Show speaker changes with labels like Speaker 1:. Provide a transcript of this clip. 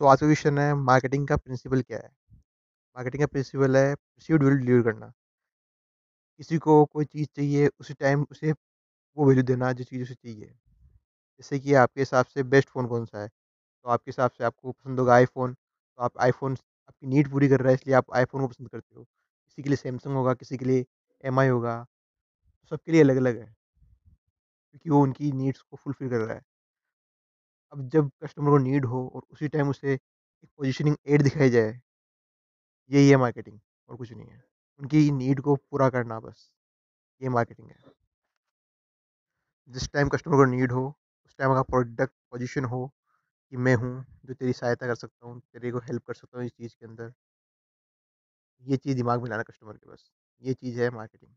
Speaker 1: सो आज का क्वेश्चन है मार्केटिंग का प्रिंसिपल क्या है? मार्केटिंग का प्रिंसिपल है परसीव्ड वैल्यू डिलीवर करना। किसी को कोई चीज़ चाहिए, उसी टाइम उसे वो वैल्यू देना जो चीज़ उसे चाहिए। जैसे कि आपके हिसाब से बेस्ट फ़ोन कौन सा है? तो आपके हिसाब से आपको पसंद होगा आईफ़ोन तो आप आईफ़ोन आपकी नीड पूरी कर रहा है, इसलिए आप आईफ़ोन को पसंद करते हो। किसी के लिए सैमसंग होगा, किसी के लिए एम होगा, सबके लिए अलग अलग है। क्योंकि वो उनकी नीड्स को फुलफ़िल कर रहा है। अब जब कस्टमर को नीड हो और उसी टाइम उसे एक पोजीशनिंग एड दिखाई जाए यही है मार्केटिंग और कुछ नहीं है। उनकी नीड को पूरा करना बस, ये मार्केटिंग है। जिस टाइम कस्टमर को नीड हो, उस टाइम का प्रोडक्ट पोजीशन हो कि मैं हूँ, जो तेरी सहायता कर सकता हूँ, तेरे को हेल्प कर सकता हूँ इस चीज़ के अंदर, ये चीज़ दिमाग में लाना कस्टमर के बस, ये चीज़ है मार्केटिंग